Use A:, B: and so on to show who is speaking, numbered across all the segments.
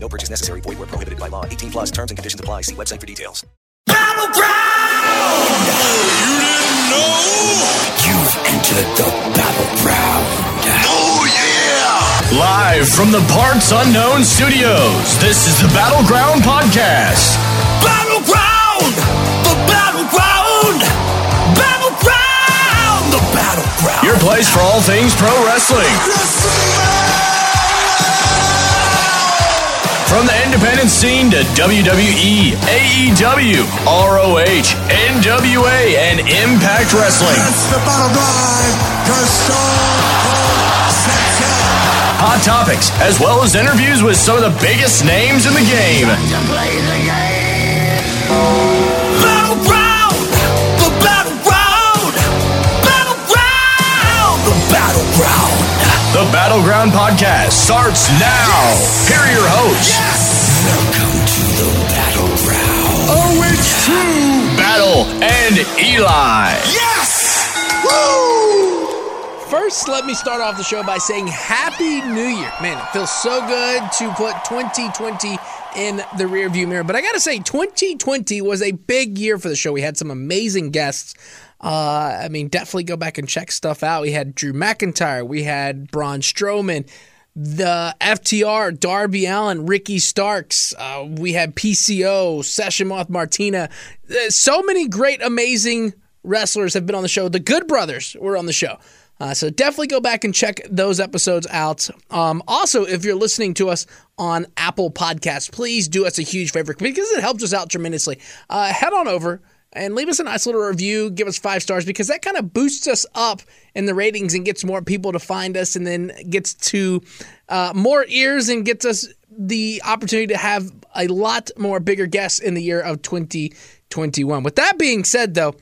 A: No purchase necessary. Void where prohibited by law. 18 plus terms and conditions apply. See website for details.
B: Battleground! You didn't know? You've entered the battleground. Oh, yeah!
C: Live from the Parts Unknown Studios, this is the Battleground Podcast.
B: Battleground! The battleground! Battleground! The battleground!
C: Your place for all things pro wrestling. From independent scene to WWE, AEW, ROH, NWA, and Impact Wrestling.
B: It's the battleground! Cause Stone Cold sets it!
C: Hot topics, as well as interviews with some of the biggest names in the game.
B: Battleground! The! The battleground!
C: The Battleground Podcast starts now. Here are your hosts,
B: Yes! Welcome to the battleground. Oh, it's true!
C: Battle and Eli.
B: Yes! Woo!
D: First, let me start off the show by saying Happy New Year. Man, it feels so good to put 2020 in the rearview mirror. But I got to say, 2020 was a big year for the show. We had some amazing guests. Uh, I mean, definitely go back and check stuff out. We had Drew McIntyre, we had Braun Strowman, the FTR, Darby Allin, Ricky Starks. Uh, we had PCO, Session Moth Martina. Uh, So many great, amazing wrestlers have been on the show. The Good Brothers were on the show. Uh, so definitely go back and check those episodes out. Um, also, if you're listening to us on Apple Podcasts, please do us a huge favor because it helps us out tremendously. Uh, head on over and leave us a nice little review. Give us five stars because that kind of boosts us up in the ratings and gets more people to find us, and then gets to uh, more ears and gets us the opportunity to have a lot more bigger guests in the year of 2021. With that being said, though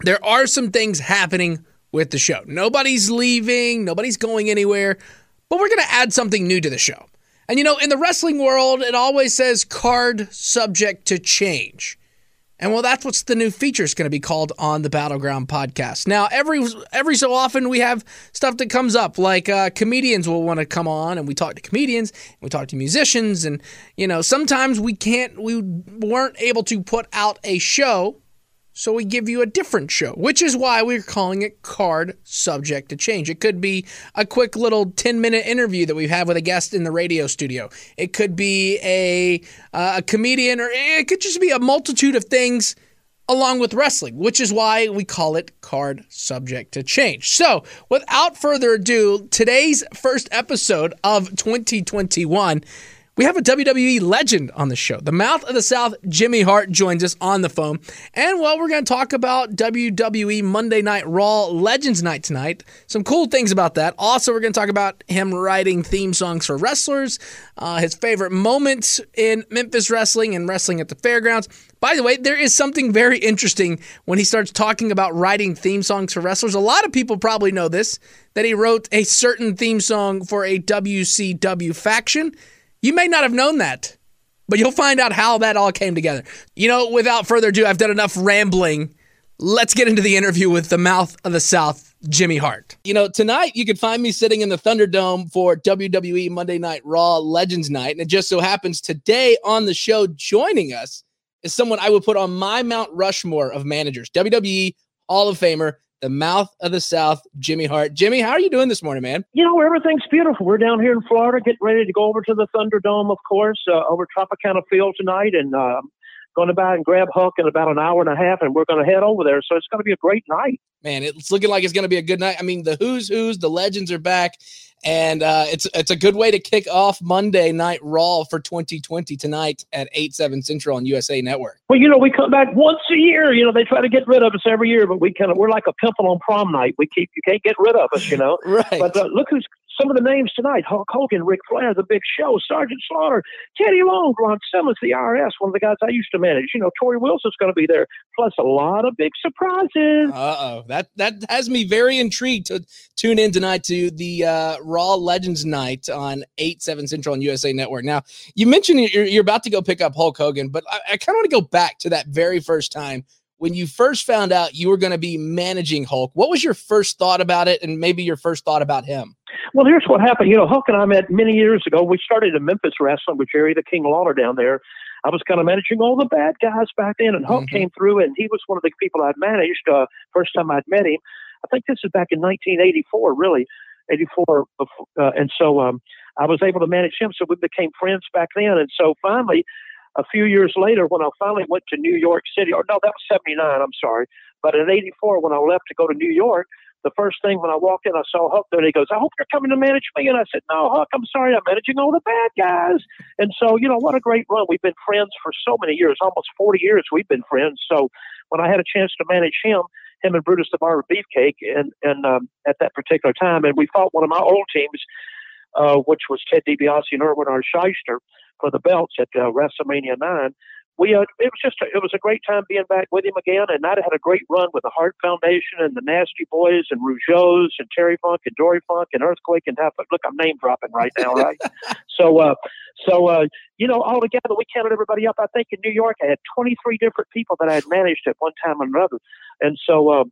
D: there are some things happening with the show. Nobody's leaving, nobody's going anywhere, but we're going to add something new to the show. And you know, in the wrestling world, it always says card subject to change. And well, that's what's the new feature is going to be called on the Battleground podcast. Now, every every so often we have stuff that comes up, like uh, comedians will want to come on, and we talk to comedians, and we talk to musicians, and you know, sometimes we can't, we weren't able to put out a show so we give you a different show, which is why we're calling it Card Subject to Change. It could be a quick little 10 minute interview that we have with a guest in the radio studio. It could be a, uh, a comedian, or it could just be a multitude of things along with wrestling, which is why we call it Card Subject to Change. So without further ado, today's first episode of 2021. We have a WWE legend on the show. The Mouth of the South, Jimmy Hart, joins us on the phone. And well, we're going to talk about WWE Monday Night Raw Legends Night tonight. Some cool things about that. Also, we're going to talk about him writing theme songs for wrestlers, uh, his favorite moments in Memphis wrestling and wrestling at the fairgrounds. By the way, there is something very interesting when he starts talking about writing theme songs for wrestlers. A lot of people probably know this that he wrote a certain theme song for a WCW faction. You may not have known that, but you'll find out how that all came together. You know, without further ado, I've done enough rambling. Let's get into the interview with the mouth of the South, Jimmy Hart. You know, tonight you can find me sitting in the Thunderdome for WWE Monday Night Raw Legends Night. And it just so happens today on the show joining us is someone I would put on my Mount Rushmore of managers, WWE Hall of Famer, the mouth of the South, Jimmy Hart. Jimmy, how are you doing this morning, man?
E: you know, everything's beautiful. We're down here in Florida, getting ready to go over to the Thunderdome, of course, uh, over Tropicana Field tonight, and uh, going to buy and grab Hulk in about an hour and a half, and we're going to head over there. So it's going to be a great night.
D: Man, it's looking like it's going to be a good night. I mean, the who's who's, the legends are back, and uh, it's it's a good way to kick off Monday Night Raw for 2020 tonight at 8 7 Central on USA Network.
E: Well, you know, we come back once a year. You know, they try to get rid of us every year, but we kind of we're like a pimple on prom night. We keep you can't get rid of us. You know.
D: Right.
E: But uh, look who's some of the names tonight: Hulk Hogan, Ric Flair, The Big Show, Sergeant Slaughter, Teddy Long, Ron Simmons, the IRS, one of the guys I used to manage. You know, Torrie Wilson's going to be there, plus a lot of big surprises.
D: Uh oh, that that has me very intrigued to tune in tonight to the uh, Raw Legends Night on eight seven Central on USA Network. Now, you mentioned you're, you're about to go pick up Hulk Hogan, but I, I kind of want to go back to that very first time when you first found out you were going to be managing Hulk. What was your first thought about it, and maybe your first thought about him?
E: Well, here's what happened. You know, Hulk and I met many years ago. We started in Memphis wrestling with Jerry the King Lawler down there. I was kind of managing all the bad guys back then, and Hulk mm-hmm. came through, and he was one of the people I'd managed uh, first time I'd met him. I think this is back in 1984, really, 84. Uh, and so um, I was able to manage him, so we became friends back then. And so finally, a few years later, when I finally went to New York City, or no, that was 79, I'm sorry. But in 84, when I left to go to New York, the first thing when I walked in, I saw Hulk there, and he goes, I hope you're coming to manage me. And I said, No, Hulk, I'm sorry, I'm managing all the bad guys. And so, you know, what a great run. We've been friends for so many years, almost 40 years we've been friends. So when I had a chance to manage him, him and Brutus the Barber Beefcake, and, and um, at that particular time, and we fought one of my old teams, uh, which was Ted DiBiase and Irwin R. for the belts at uh, WrestleMania 9 we uh, it was just a, it was a great time being back with him again, and I'd had a great run with the Hart Foundation and the Nasty Boys and Rougeaus and Terry Funk and Dory Funk and Earthquake and Half. Look, I'm name dropping right now, right? so, uh, so uh, you know, all together we counted everybody up. I think in New York I had 23 different people that I had managed at one time or another, and so uh,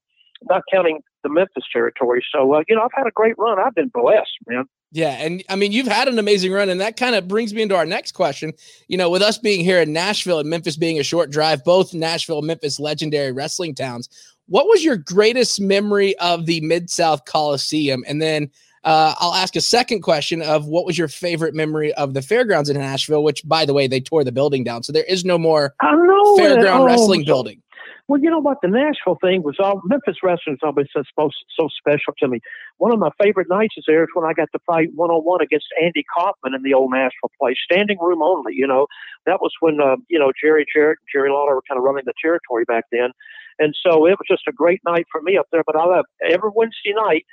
E: not counting the Memphis territory. So, uh, you know, I've had a great run. I've been blessed, man.
D: Yeah, and I mean, you've had an amazing run, and that kind of brings me into our next question. You know, with us being here in Nashville and Memphis being a short drive, both Nashville, and Memphis, legendary wrestling towns. What was your greatest memory of the Mid South Coliseum? And then uh, I'll ask a second question of what was your favorite memory of the fairgrounds in Nashville? Which, by the way, they tore the building down, so there is no more fairground oh, wrestling building.
E: Well, you know what? The Nashville thing was all Memphis wrestling is always so, so special to me. One of my favorite nights is there is when I got to fight one on one against Andy Kaufman in the old Nashville place, standing room only. You know, that was when uh, you know Jerry Jarrett and Jerry Lawler were kind of running the territory back then, and so it was just a great night for me up there. But I love every Wednesday night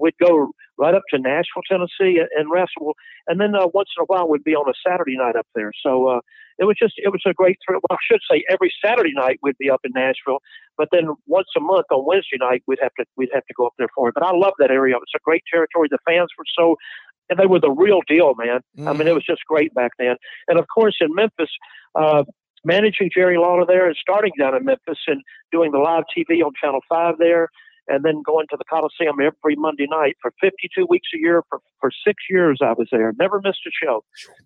E: we'd go right up to Nashville, Tennessee, and wrestle. And then uh, once in a while, we'd be on a Saturday night up there. So uh, it was just it was a great thrill. Well, I should say every Saturday night we'd be up in Nashville, but then once a month on Wednesday night we'd have to we'd have to go up there for it. But I love that area. It's a great territory. The fans were so. And they were the real deal, man. Mm-hmm. I mean, it mm-hmm. was just great back then. And of course, in Memphis, uh, managing Jerry Lawler there and starting down in Memphis and doing the live TV on Channel 5 there and then going to the Coliseum every Monday night for 52 weeks a year for, for six years. I was there, never missed a show,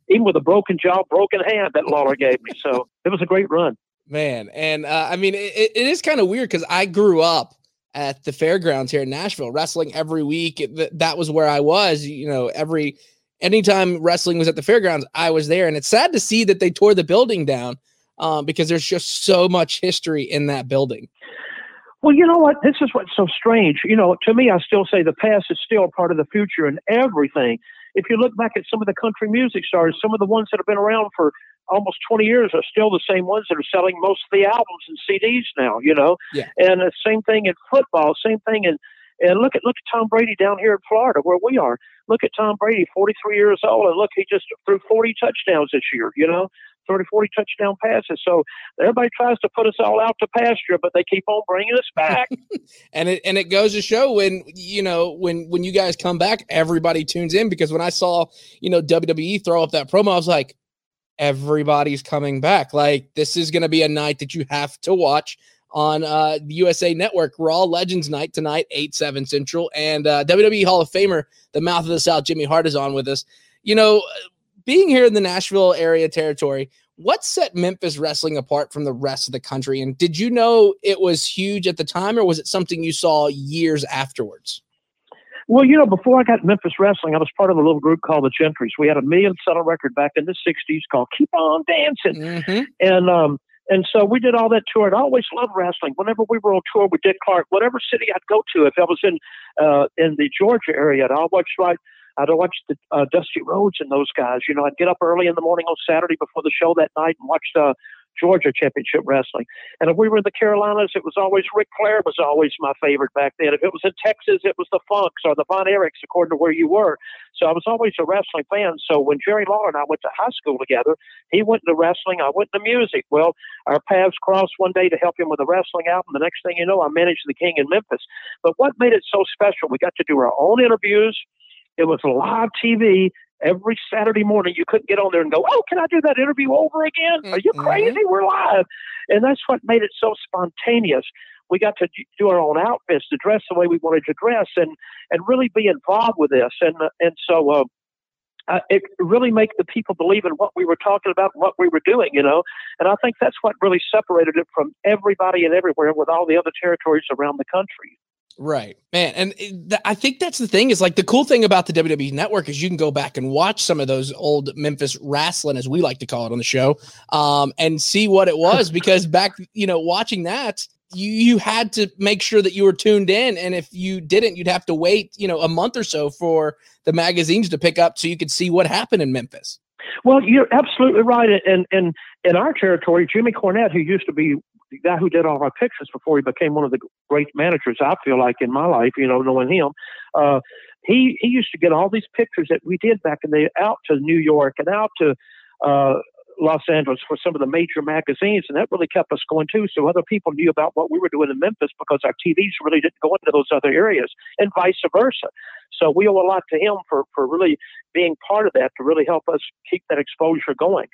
E: even with a broken jaw, broken hand that Lawler gave me. So it was a great run.
D: Man, and uh, I mean, it, it is kind of weird because I grew up at the fairgrounds here in Nashville, wrestling every week. that was where I was. You know, every anytime wrestling was at the fairgrounds, I was there, and it's sad to see that they tore the building down um, because there's just so much history in that building.
E: Well, you know what? This is what's so strange. You know, to me, I still say the past is still part of the future and everything. If you look back at some of the country music stars, some of the ones that have been around for almost 20 years are still the same ones that are selling most of the albums and CDs now, you know?
D: Yeah.
E: And the same thing in football, same thing in and look at look at Tom Brady down here in Florida where we are. Look at Tom Brady, 43 years old, and look, he just threw 40 touchdowns this year. You know, 30, 40 touchdown passes. So everybody tries to put us all out to pasture, but they keep on bringing us back.
D: and it and it goes to show when you know when when you guys come back, everybody tunes in because when I saw you know WWE throw up that promo, I was like, everybody's coming back. Like this is going to be a night that you have to watch on uh, the USA Network, Raw Legends Night tonight, 8, 7 Central. And uh, WWE Hall of Famer, the mouth of the South, Jimmy Hart, is on with us. You know, being here in the Nashville area territory, what set Memphis wrestling apart from the rest of the country? And did you know it was huge at the time, or was it something you saw years afterwards?
E: Well, you know, before I got Memphis wrestling, I was part of a little group called the Gentrys. We had a million seller record back in the '60s called "Keep On Dancing," mm-hmm. and um, and so we did all that tour. And I always loved wrestling. Whenever we were on tour with Dick Clark, whatever city I'd go to, if I was in uh, in the Georgia area, I'd watch right I'd watch the uh, Dusty Rhodes and those guys. You know, I'd get up early in the morning on Saturday before the show that night and watch uh, Georgia Championship Wrestling. And if we were in the Carolinas, it was always Ric Flair was always my favorite back then. If it was in Texas, it was the Funks or the Von Erichs, according to where you were. So I was always a wrestling fan. So when Jerry Lawler and I went to high school together, he went into wrestling, I went into music. Well, our paths crossed one day to help him with a wrestling album. The next thing you know, I managed the King in Memphis. But what made it so special? We got to do our own interviews. It was live TV every Saturday morning. You couldn't get on there and go, "Oh, can I do that interview over again?" Are you
D: Mm-hmm.
E: crazy? We're live, and that's what made it so spontaneous. We got to do our own outfits, to dress the way we wanted to dress, and and really be involved with this. And and so. Uh, uh, it really make the people believe in what we were talking about, what we were doing, you know. And I think that's what really separated it from everybody and everywhere with all the other territories around the country.
D: Right, man, and th- I think that's the thing is like the cool thing about the WWE Network is you can go back and watch some of those old Memphis wrestling, as we like to call it on the show, um, and see what it was because back, you know, watching that, you you had to make sure that you were tuned in, and if you didn't, you'd have to wait, you know, a month or so for the magazines to pick up so you could see what happened in Memphis.
E: Well, you're absolutely right. And and in our territory, Jimmy Cornette, who used to be the guy who did all our pictures before he became one of the great managers, I feel like in my life, you know, knowing him, uh, he he used to get all these pictures that we did back in the out to New York and out to uh, Los Angeles for some of the major magazines, and that really kept us going too. So other people knew about what we were doing in Memphis because our TVs really didn't go into those other areas, and vice versa. So we owe a lot to him for for really being part of that to really help us keep that exposure going.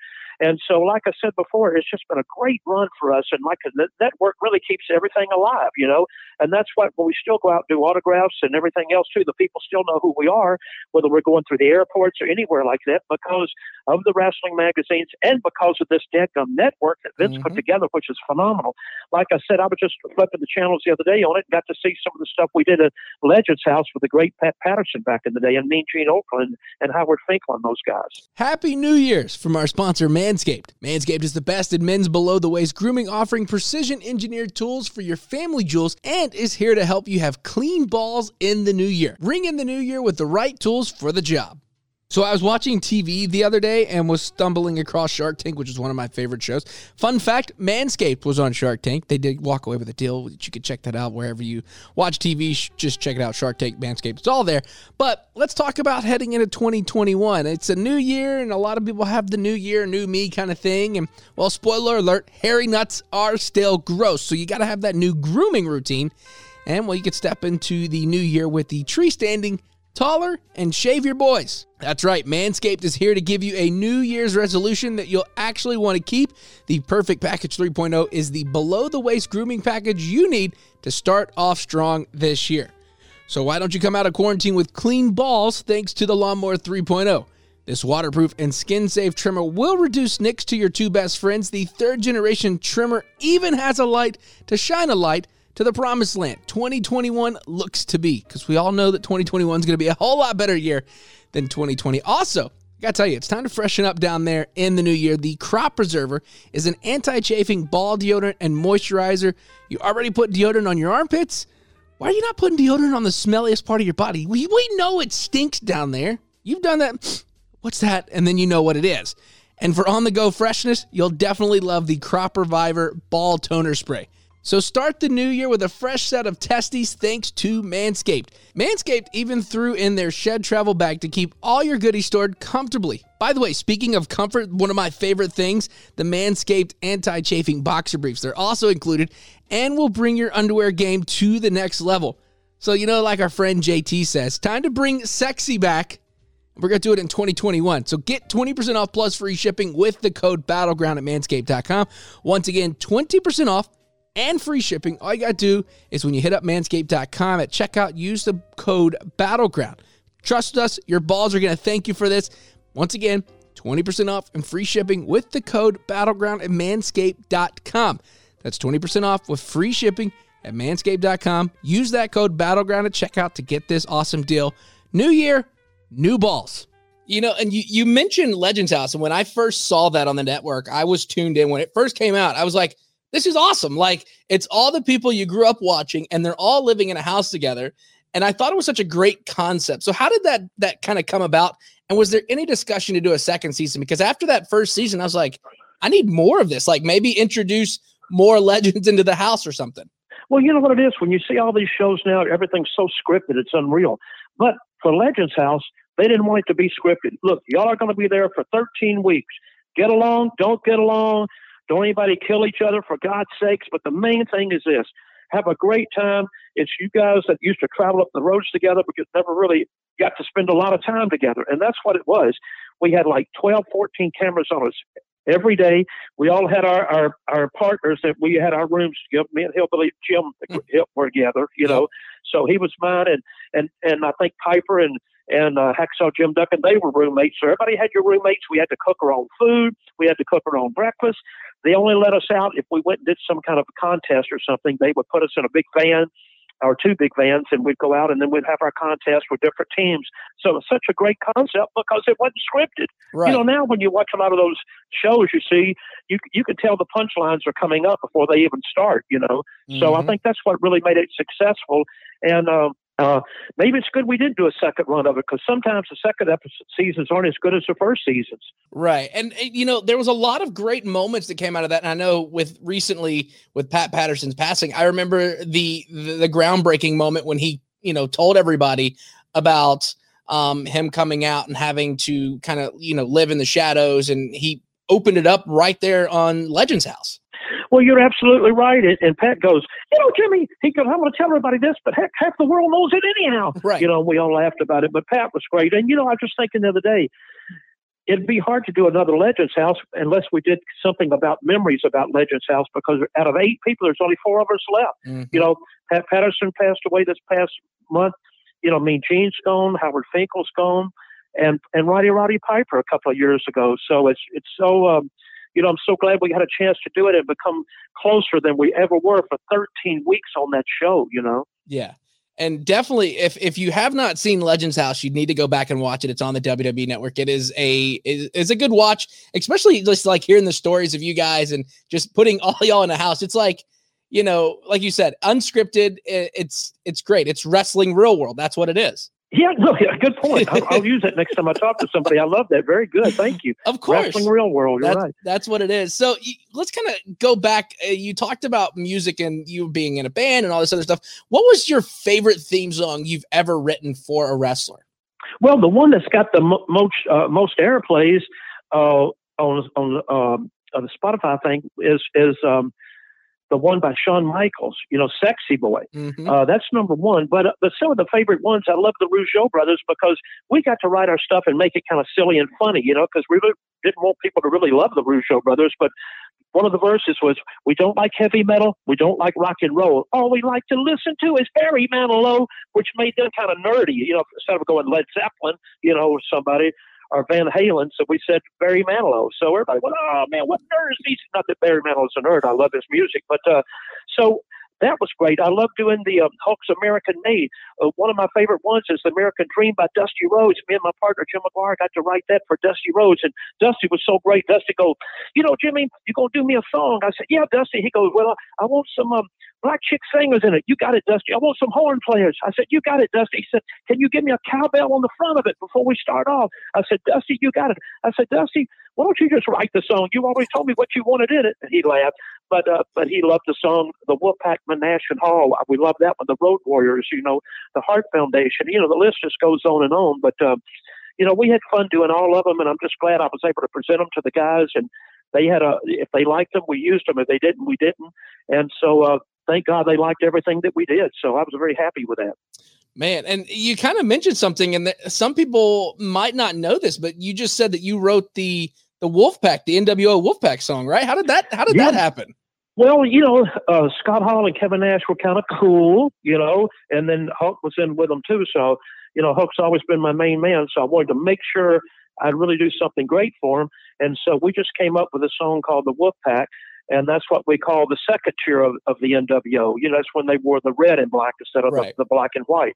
E: And so, like I said before, it's just been a great run for us. And like the network really keeps everything alive, you know. And that's what when we still go out and do autographs and everything else too. The people still know who we are, whether we're going through the airports or anywhere like that, because of the wrestling magazines and because of this Deadgum network that Vince put mm-hmm. together, which is phenomenal. Like I said, I was just flipping the channels the other day on it and got to see some of the stuff we did at Legends House with the great Pat Patterson back in the day and Mean Gene Okerlund and Howard Finkel and those guys.
D: Happy New Year's from our sponsor, Manscaped. Manscaped is the best in men's below the waist grooming, offering precision engineered tools for your family jewels and is here to help you have clean balls in the new year. Ring in the new year with the right tools for the job. So I was watching TV the other day and was stumbling across Shark Tank, which is one of my favorite shows. Fun fact, Manscaped was on Shark Tank. They did walk away with a deal. You could check that out wherever you watch TV. Just check it out, Shark Tank, Manscaped. It's all there. But let's talk about heading into 2021. It's a new year, and a lot of people have the new year, new me kind of thing. And well, spoiler alert, hairy nuts are still gross. So you got to have that new grooming routine. And well, you could step into the new year with the tree standing taller and shave your boys. That's right, Manscaped is here to give you a New Year's resolution that you'll actually want to keep. The Perfect Package 3.0 is the below the waist grooming package you need to start off strong this year. So why don't you come out of quarantine with clean balls thanks to the Lawnmower 3.0? This waterproof and skin safe trimmer will reduce nicks to your two best friends. The third generation trimmer even has a light to shine a light to the promised land. 2021 looks to be, because we all know that 2021 is going to be a whole lot better year than 2020. Also, I gotta tell you, it's time to freshen up down there in the new year. The Crop Preserver is an anti chafing ball deodorant and moisturizer. You already put deodorant on your armpits. Why are you not putting deodorant on the smelliest part of your body? We, we know it stinks down there. You've done that. What's that? And then you know what it is. And for on the go freshness, you'll definitely love the Crop Reviver Ball Toner Spray. So start the new year with a fresh set of testes thanks to Manscaped. Manscaped even threw in their shed travel bag to keep all your goodies stored comfortably. By the way, speaking of comfort, one of my favorite things, the Manscaped anti-chafing boxer briefs. They're also included and will bring your underwear game to the next level. So, you know, like our friend JT says, time to bring sexy back. We're going to do it in 2021. So get 20% off plus free shipping with the code battleground at manscaped.com. Once again, 20% off and free shipping. All you got to do is when you hit up manscaped.com at checkout, use the code battleground. Trust us, your balls are going to thank you for this. Once again, 20% off and free shipping with the code battleground at manscaped.com. That's 20% off with free shipping at manscaped.com. Use that code battleground at checkout to get this awesome deal. New year, new balls. You know, and you, you mentioned Legends House. And when I first saw that on the network, I was tuned in. When it first came out, I was like, this is awesome. Like, it's all the people you grew up watching, and they're all living in a house together. And I thought it was such a great concept. So, how did that that kind of come about? And was there any discussion to do a second season? Because after that first season, I was like, I need more of this. Like maybe introduce more legends into the house or something.
E: Well, you know what it is when you see all these shows now, everything's so scripted, it's unreal. But for Legends House, they didn't want it to be scripted. Look, y'all are going to be there for 13 weeks. Get along, don't get along, don't anybody kill each other for God's sakes. But the main thing is this have a great time. It's you guys that used to travel up the roads together because never really got to spend a lot of time together. And that's what it was. We had like 12, 14 cameras on us every day. We all had our, our, our partners that we had our rooms together. Me and Hillbilly Jim hmm. were together, you know. So he was mine, and and and I think Piper and and uh, Hacksaw Jim Duggan they were roommates. So everybody had your roommates. We had to cook our own food. We had to cook our own breakfast. They only let us out if we went and did some kind of a contest or something. They would put us in a big van or two big vans, and we'd go out and then we'd have our contest with different teams. So it was such a great concept because it wasn't scripted.
D: Right.
E: You know, now when you watch a lot of those shows, you see you you can tell the punchlines are coming up before they even start. You know, mm-hmm. so I
D: Mm-hmm.
E: think that's what really made it successful. And um, uh, maybe it's good we didn't do a second run of it because sometimes the second episode seasons aren't as good as the first seasons.
D: Right. And, and, you know, there was a lot of great moments that came out of that. And I know with recently with Pat Patterson's passing, I remember the the, the groundbreaking moment when he, you know, told everybody about um him coming out and having to kind of, you know, live in the shadows and he opened it up right there on Legends House.
E: Well, you're absolutely right. And, and Pat goes, you know, Jimmy, he goes, I'm going to tell everybody this, but heck, half the world knows it anyhow.
D: Right.
E: You know, we all laughed about it, but Pat was great. And, you know, I was just thinking the other day, it'd be hard to do another Legends House unless we did something about memories about Legends House because out of eight people, there's only four of us left.
D: Mhm.
E: You know, Pat Patterson passed away this past month. You know, I mean, Gene's gone, Howard Finkel's gone, and and Roddy Roddy Piper a couple of years ago. So it's it's so um, you know I'm so glad we had a chance to do it and become closer than we ever were for 13 weeks on that show. You know.
D: Yeah. And definitely, if if you have not seen Legends House, you need to go back and watch it. It's on the WWE Network. It is a is, is a good watch, especially just like hearing the stories of you guys and just putting all y'all in a house. It's like, you know, like you said, unscripted. It's it's great. It's wrestling real world. That's what it is.
E: Yeah, no, yeah, good point. I'll, I'll use that next time I talk to somebody. I love that. Very good. Thank you.
D: Of course,
E: Wrestling real world. You're
D: that's,
E: right.
D: that's what it is. So let's kind of go back. Uh, you talked about music and you being in a band and all this other stuff. What was your favorite theme song you've ever written for a wrestler?
E: Well, the one that's got the mo- most uh, most airplays uh, on on um, on the Spotify thing is is um, the one by Shawn Michaels. You know, "Sexy Boy."
D: Mhm.
E: Uh, that's number one. But uh, but some of the favorite ones, I love the Rougeau brothers because we got to write our stuff and make it kind of silly and funny. You know, because we really didn't want people to really love the Rougeau brothers, but. One of the verses was, "We don't like heavy metal, we don't like rock and roll. All we like to listen to is Barry Manilow," which made them kind of nerdy. You know, instead of going Led Zeppelin, you know, or somebody or Van Halen, so we said Barry Manilow. So everybody went, "Oh man, what nerd is he?" Not that Barry Manilow's a nerd. I love his music, but uh, so that was great. I love doing the um, Hulk's American Made. Uh, one of my favorite ones is American Dream by Dusty Rhodes. Me and my partner Jim McGuire got to write that for Dusty Rhodes, and Dusty was so great. Dusty goes, "You know, Jimmy, you gonna do me a song?" I said, "Yeah, Dusty." He goes, "Well, I want some um, black chick singers in it. You got it, Dusty. I want some horn players." I said, "You got it, Dusty." He said, "Can you give me a cowbell on the front of it before we start off?" I said, "Dusty, you got it." I said, "Dusty." Why don't you just write the song? You already told me what you wanted in it. And he laughed, but uh, but he loved the song, the Wolfpack Monash and Hall. We love that one. The Road Warriors, you know, the Hart Foundation. You know, the list just goes on and on. But um, you know, we had fun doing all of them, and I'm just glad I was able to present them to the guys. And they had a, if they liked them, we used them. If they didn't, we didn't. And so, uh, thank God they liked everything that we did. So I was very happy with that.
D: Man, and you kind of mentioned something, and that some people might not know this, but you just said that you wrote the the Wolfpack, the NWO Wolfpack song, right? How did that How did that happen?
E: Well, you know, uh, Scott Hall and Kevin Nash were kind of cool, you know, and then Hulk was in with them too. So, you know, Hulk's always been my main man. So I wanted to make sure I'd really do something great for him. And so we just came up with a song called The Wolf Pack. And that's what we call the second tier of, of the NWO. You know, that's when they wore the red and black instead of
D: Right.
E: the, the black and white.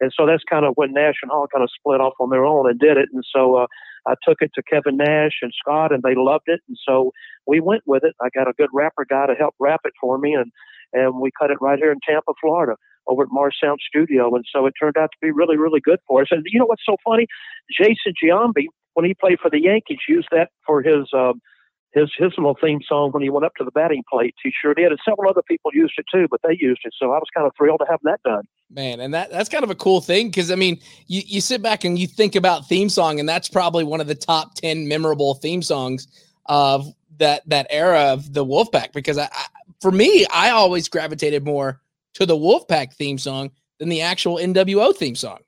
E: And so that's kind of when Nash and Hall kind of split off on their own and did it. And so uh, I took it to Kevin Nash and Scott, and they loved it. And so we went with it. I got a good rapper guy to help rap it for me, and and we cut it right here in Tampa, Florida, over at Morrisound Studio. And so it turned out to be really, really good for us. And you know what's so funny? Jason Giambi, when he played for the Yankees, used that for his. Um, his his little theme song when he went up to the batting plate. He sure did, and several other people used it too, but they used it, so I was kind of thrilled to have that done.
D: Man, and that that's kind of a cool thing because I mean, you you sit back and you think about theme song, and that's probably one of the top ten memorable theme songs of that that era of the Wolfpack. Because I, I for me, I always gravitated more to the Wolfpack theme song than the actual NWO theme song.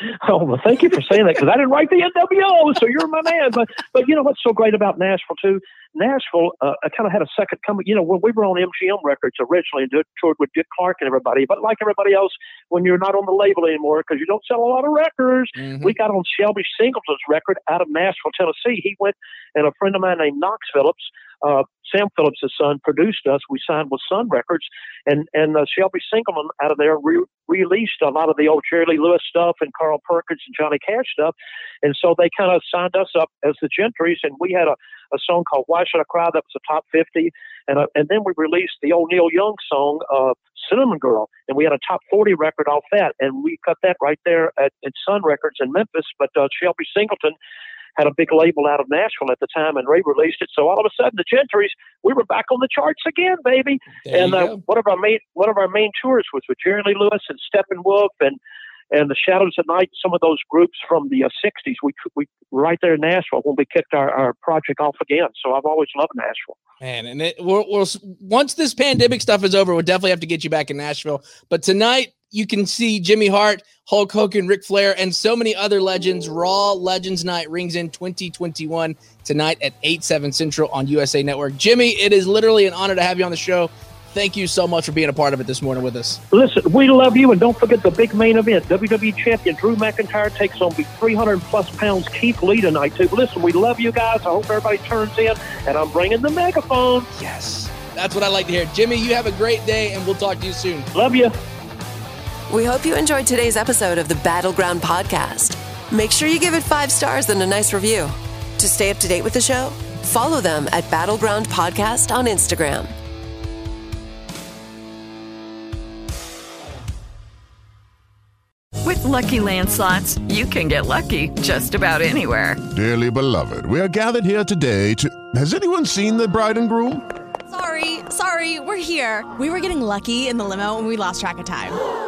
E: Oh, well, thank you for saying that because I didn't write the NWO, so you're my man. But but you know what's so great about Nashville too? Nashville, uh, I kind of had a second coming. You know, when we were on MGM Records originally and toured with Dick Clark and everybody, but like everybody else, when you're not on the label anymore because you don't sell a lot of records, mm-hmm. we got on Shelby Singleton's record out of Nashville, Tennessee. He went, and a friend of mine named Knox Phillips uh, Sam Phillips' son, produced us. We signed with Sun Records, and and uh, Shelby Singleton out of there re- released a lot of the old Jerry Lee Lewis stuff and Carl Perkins and Johnny Cash stuff, and so they kind of signed us up as the Gentrys, and we had a, a song called Why Should I Cry that was a top fifty, and uh, and then we released the old Neil Young song uh, Cinnamon Girl, and we had a top forty record off that, and we cut that right there at, at Sun Records in Memphis. But uh, Shelby Singleton had a big label out of Nashville at the time and Ray released it. So all of a sudden, the Gentrys, we were back on the charts again, baby.
D: There
E: and uh, one of our main one of our main tours was with Jerry Lee Lewis and Steppenwolf and and the Shadows at Night. Some of those groups from the uh, '60s. We we right there in Nashville when we kicked our, our project off again. So I've always loved Nashville.
D: Man, and it we'll, we'll, once this pandemic stuff is over, we'll definitely have to get you back in Nashville. But tonight, you can see Jimmy Hart, Hulk Hogan, Ric Flair, and so many other legends. Raw Legends Night rings in 2021 tonight at 8, 7 Central on USA Network. Jimmy, it is literally an honor to have you on the show. Thank you so much for being a part of it this morning with us.
E: Listen, we love you, and don't forget the big main event. WWE Champion Drew McIntyre takes on the 300 plus pounds Keith Lee tonight, too. Listen, we love you guys. I hope everybody turns in, and I'm bringing the megaphone.
D: Yes. That's what I like to hear. Jimmy, you have a great day, and we'll talk to you soon.
E: Love you.
F: We hope you enjoyed today's episode of the Battleground Podcast. Make sure you give it five stars and a nice review. To stay up to date with the show, follow them at Battleground Podcast on Instagram.
G: With lucky landslots, you can get lucky just about anywhere.
B: Dearly beloved, we are gathered here today to. Has anyone seen the bride and groom?
H: Sorry, sorry, we're here. We were getting lucky in the limo and we lost track of time.